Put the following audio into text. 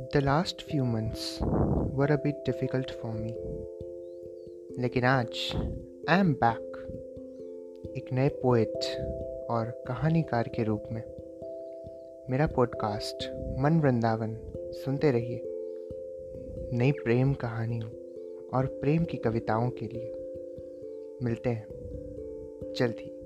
The last few months were a bit difficult for me. लेकिन आज I am back एक नए poet और कहानीकार के रूप में। मेरा पॉडकास्ट मन वृंदावन, सुनते रहिए। नई प्रेम कहानियों और प्रेम की कविताओं के लिए। मिलते हैं। जल्द ही।